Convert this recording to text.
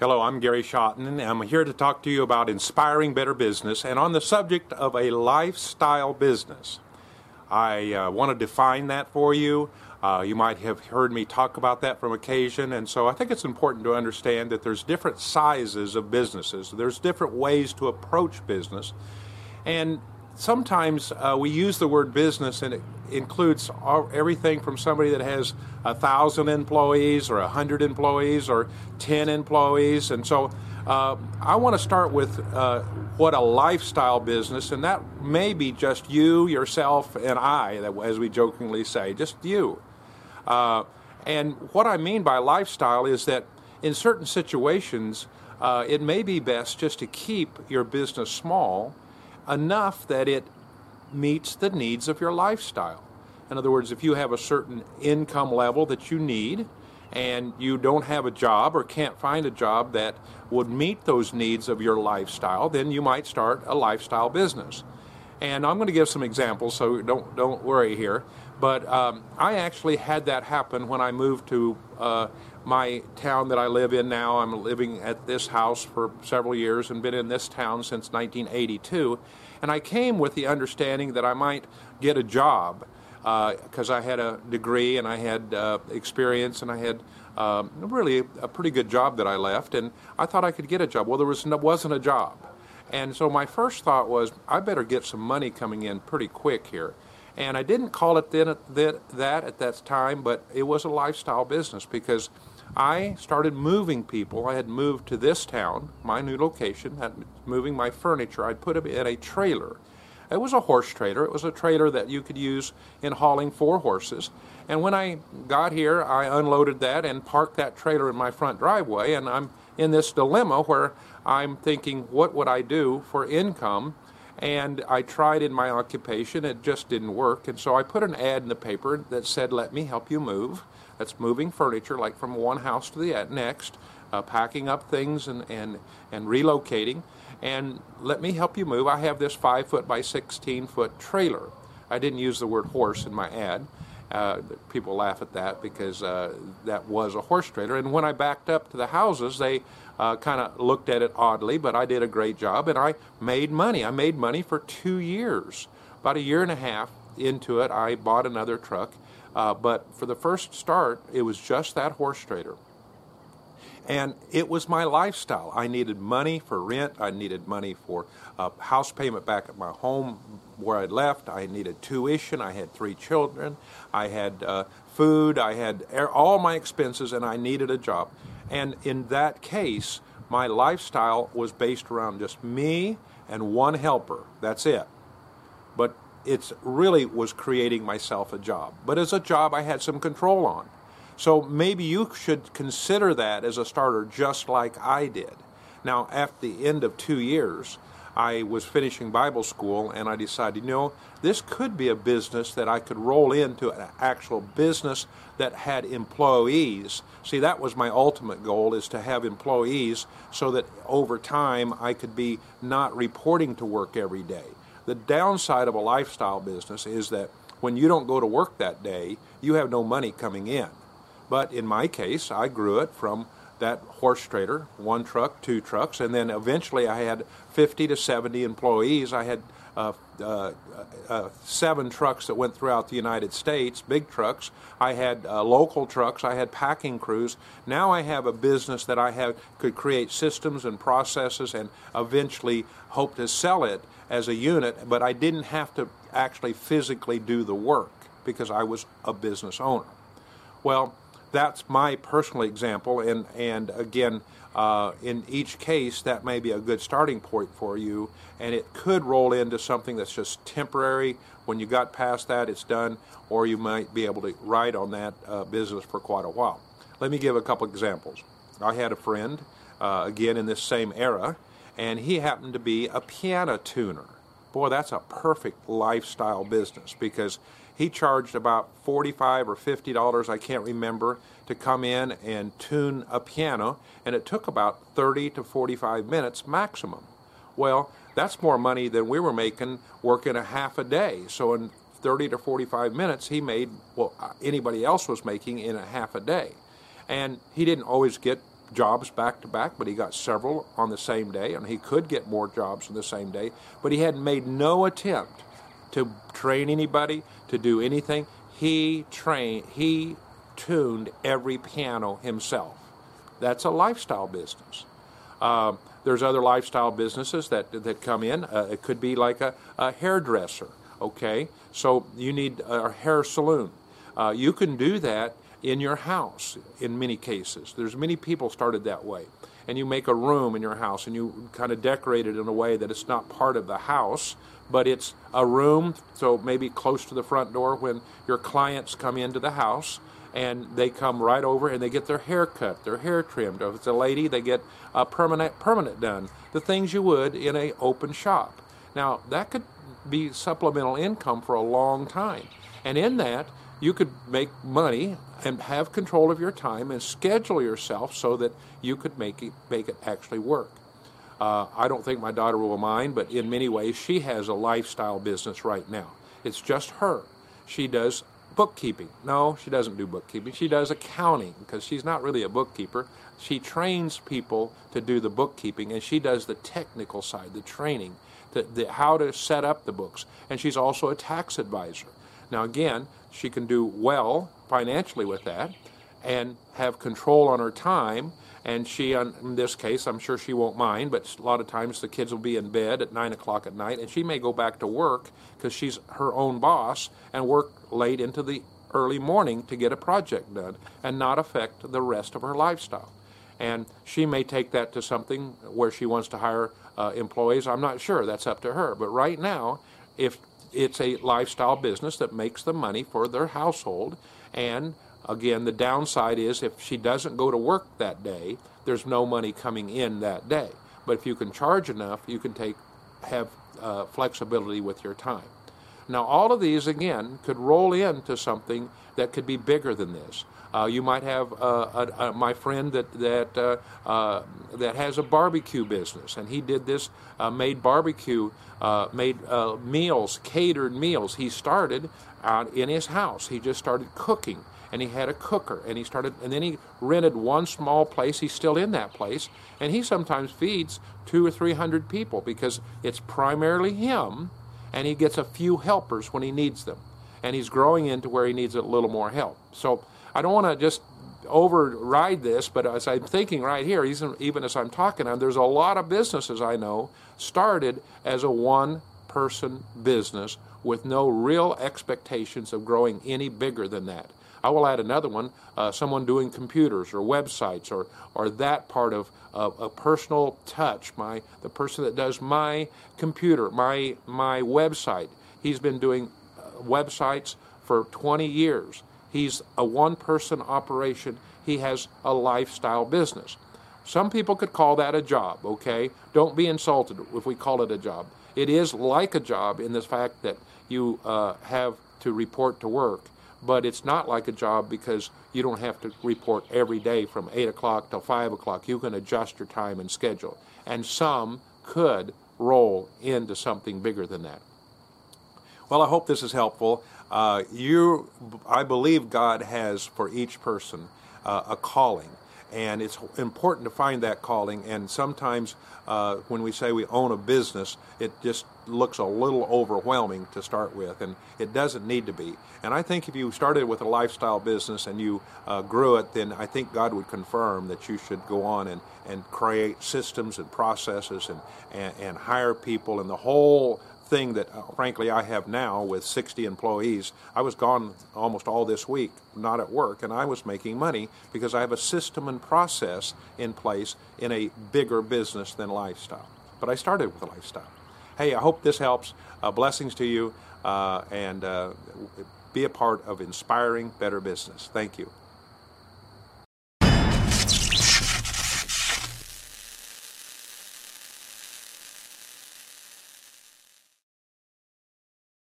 Hello, I'm Gary Schotten, and I'm here to talk to you about inspiring better business and on the subject of a lifestyle business. I uh, want to define that for you. Uh, you might have heard me talk about that from occasion, and so I think it's important to understand that there's different sizes of businesses. There's different ways to approach business, and sometimes uh, we use the word business and it includes all, everything from somebody that has a thousand employees or a hundred employees or ten employees. And so uh, i want to start with uh, what a lifestyle business and that may be just you yourself and i as we jokingly say just you. Uh, and what i mean by lifestyle is that in certain situations uh, it may be best just to keep your business small enough that it meets the needs of your lifestyle. In other words, if you have a certain income level that you need and you don't have a job or can't find a job that would meet those needs of your lifestyle, then you might start a lifestyle business. And I'm going to give some examples, so don't don't worry here. But um, I actually had that happen when I moved to uh, my town that I live in now. I'm living at this house for several years and been in this town since 1982. And I came with the understanding that I might get a job because uh, I had a degree and I had uh, experience and I had um, really a pretty good job that I left. And I thought I could get a job. Well, there was no, wasn't a job. And so my first thought was, I better get some money coming in pretty quick here. And I didn't call it then that at that time, but it was a lifestyle business because I started moving people. I had moved to this town, my new location, had moving my furniture. I'd put it in a trailer. It was a horse trailer. It was a trailer that you could use in hauling four horses. And when I got here, I unloaded that and parked that trailer in my front driveway. And I'm in this dilemma where I'm thinking, what would I do for income? And I tried in my occupation, it just didn't work. And so I put an ad in the paper that said, Let me help you move. That's moving furniture, like from one house to the next, uh, packing up things and, and, and relocating. And let me help you move. I have this 5 foot by 16 foot trailer. I didn't use the word horse in my ad. Uh, people laugh at that because uh, that was a horse trailer. And when I backed up to the houses, they uh, kind of looked at it oddly, but I did a great job and I made money. I made money for two years. About a year and a half into it, I bought another truck uh, but for the first start, it was just that horse trader. And it was my lifestyle. I needed money for rent. I needed money for a house payment back at my home where I left. I needed tuition. I had three children. I had uh, food. I had all my expenses, and I needed a job. And in that case, my lifestyle was based around just me and one helper. That's it. But it really was creating myself a job. But as a job, I had some control on. So maybe you should consider that as a starter, just like I did. Now, at the end of two years, I was finishing Bible school and I decided, you know, this could be a business that I could roll into an actual business that had employees. See, that was my ultimate goal is to have employees so that over time I could be not reporting to work every day. The downside of a lifestyle business is that when you don't go to work that day, you have no money coming in. But in my case, I grew it from that horse trader, one truck, two trucks, and then eventually I had 50 to 70 employees. I had uh, uh, uh, seven trucks that went throughout the United States, big trucks. I had uh, local trucks. I had packing crews. Now I have a business that I have could create systems and processes and eventually hope to sell it as a unit. But I didn't have to actually physically do the work because I was a business owner. Well, that's my personal example, and and again uh, in each case, that may be a good starting point for you, and it could roll into something that's just temporary. When you got past that, it's done, or you might be able to ride on that uh, business for quite a while. Let me give a couple examples. I had a friend, uh, again in this same era, and he happened to be a piano tuner. Boy, that's a perfect lifestyle business because he charged about 45 or 50 dollars, I can't remember, to come in and tune a piano, and it took about 30 to 45 minutes maximum. Well, that's more money than we were making working a half a day. So in 30 to 45 minutes, he made what anybody else was making in a half a day. And he didn't always get jobs back to back, but he got several on the same day, and he could get more jobs on the same day. But he had made no attempt to train anybody to do anything. He trained. He tuned every piano himself. That's a lifestyle business. Uh, there's other lifestyle businesses that that come in. Uh, it could be like a, a, hairdresser. Okay, so you need a hair salon. Uh, you can do that in your house in many cases. There's many people started that way. And you make a room in your house and you kind of decorate it in a way that it's not part of the house, but it's a room, so maybe close to the front door when your clients come into the house and they come right over and they get their hair cut, their hair trimmed. If it's a lady, they get a permanent permanent done. The things you would in a open shop. Now that could be supplemental income for a long time, and in that you could make money and have control of your time and schedule yourself so that you could make it make it actually work. Uh, I don't think my daughter will mind, but in many ways she has a lifestyle business right now. It's just her. She does bookkeeping. No, she doesn't do bookkeeping. She does accounting because she's not really a bookkeeper. She trains people to do the bookkeeping and she does the technical side, the training, the, the, how to set up the books. And she's also a tax advisor. Now, again, she can do well financially with that and have control on her time and she, in this case, I'm sure she won't mind, but a lot of times the kids will be in bed at 9 o'clock at night, and she may go back to work because she's her own boss and work late into the early morning to get a project done and not affect the rest of her lifestyle. And she may take that to something where she wants to hire uh, employees. I'm not sure. That's up to her. But right now, if it's a lifestyle business that makes the money for their household and Again, the downside is if she doesn't go to work that day, there's no money coming in that day. But if you can charge enough, you can take have uh, flexibility with your time. Now, all of these again could roll into something that could be bigger than this. Uh, you might have uh, a, a, my friend that that uh, uh that has a barbecue business, and he did this, uh, made barbecue, uh, made meals, catered meals. He started out in his house. He just started cooking and he had a cooker and he started and then he rented one small place he's still in that place and he sometimes feeds two or three hundred people because it's primarily him and he gets a few helpers when he needs them. And he's growing into where he needs a little more help. So i don't want to just override this but as i'm thinking right here even, as i'm talking there's a lot of businesses i know started as a one person business with no real expectations of growing any bigger than that I will add another one, uh, someone doing computers or websites or, or that part of a personal touch, my, the person that does my computer, my, my website. He's been doing uh, websites for 20 years. He's a one person operation. He has a lifestyle business. Some people could call that a job, okay? Don't be insulted if we call it a job. It is like a job in the fact that you uh, have to report to work but it's not like a job because you don't have to report every day from 8 o'clock till 5 o'clock. You can adjust your time and schedule. And some could roll into something bigger than that. Well, I hope this is helpful. Uh, you, I believe God has for each person uh, a calling and it's important to find that calling. And sometimes uh, when we say we own a business, it just looks a little overwhelming to start with, and it doesn't need to be. And I think if you started with a lifestyle business and you uh, grew it, then I think God would confirm that you should go on and, and create systems and processes and, and, and hire people and the whole thing that, uh, frankly, I have now with 60 employees. I was gone almost all this week, not at work, and I was making money because I have a system and process in place in a bigger business than lifestyle. But I started with a lifestyle. Hey, I hope this helps. Uh, blessings to you, uh, and uh, be a part of inspiring better business. Thank you.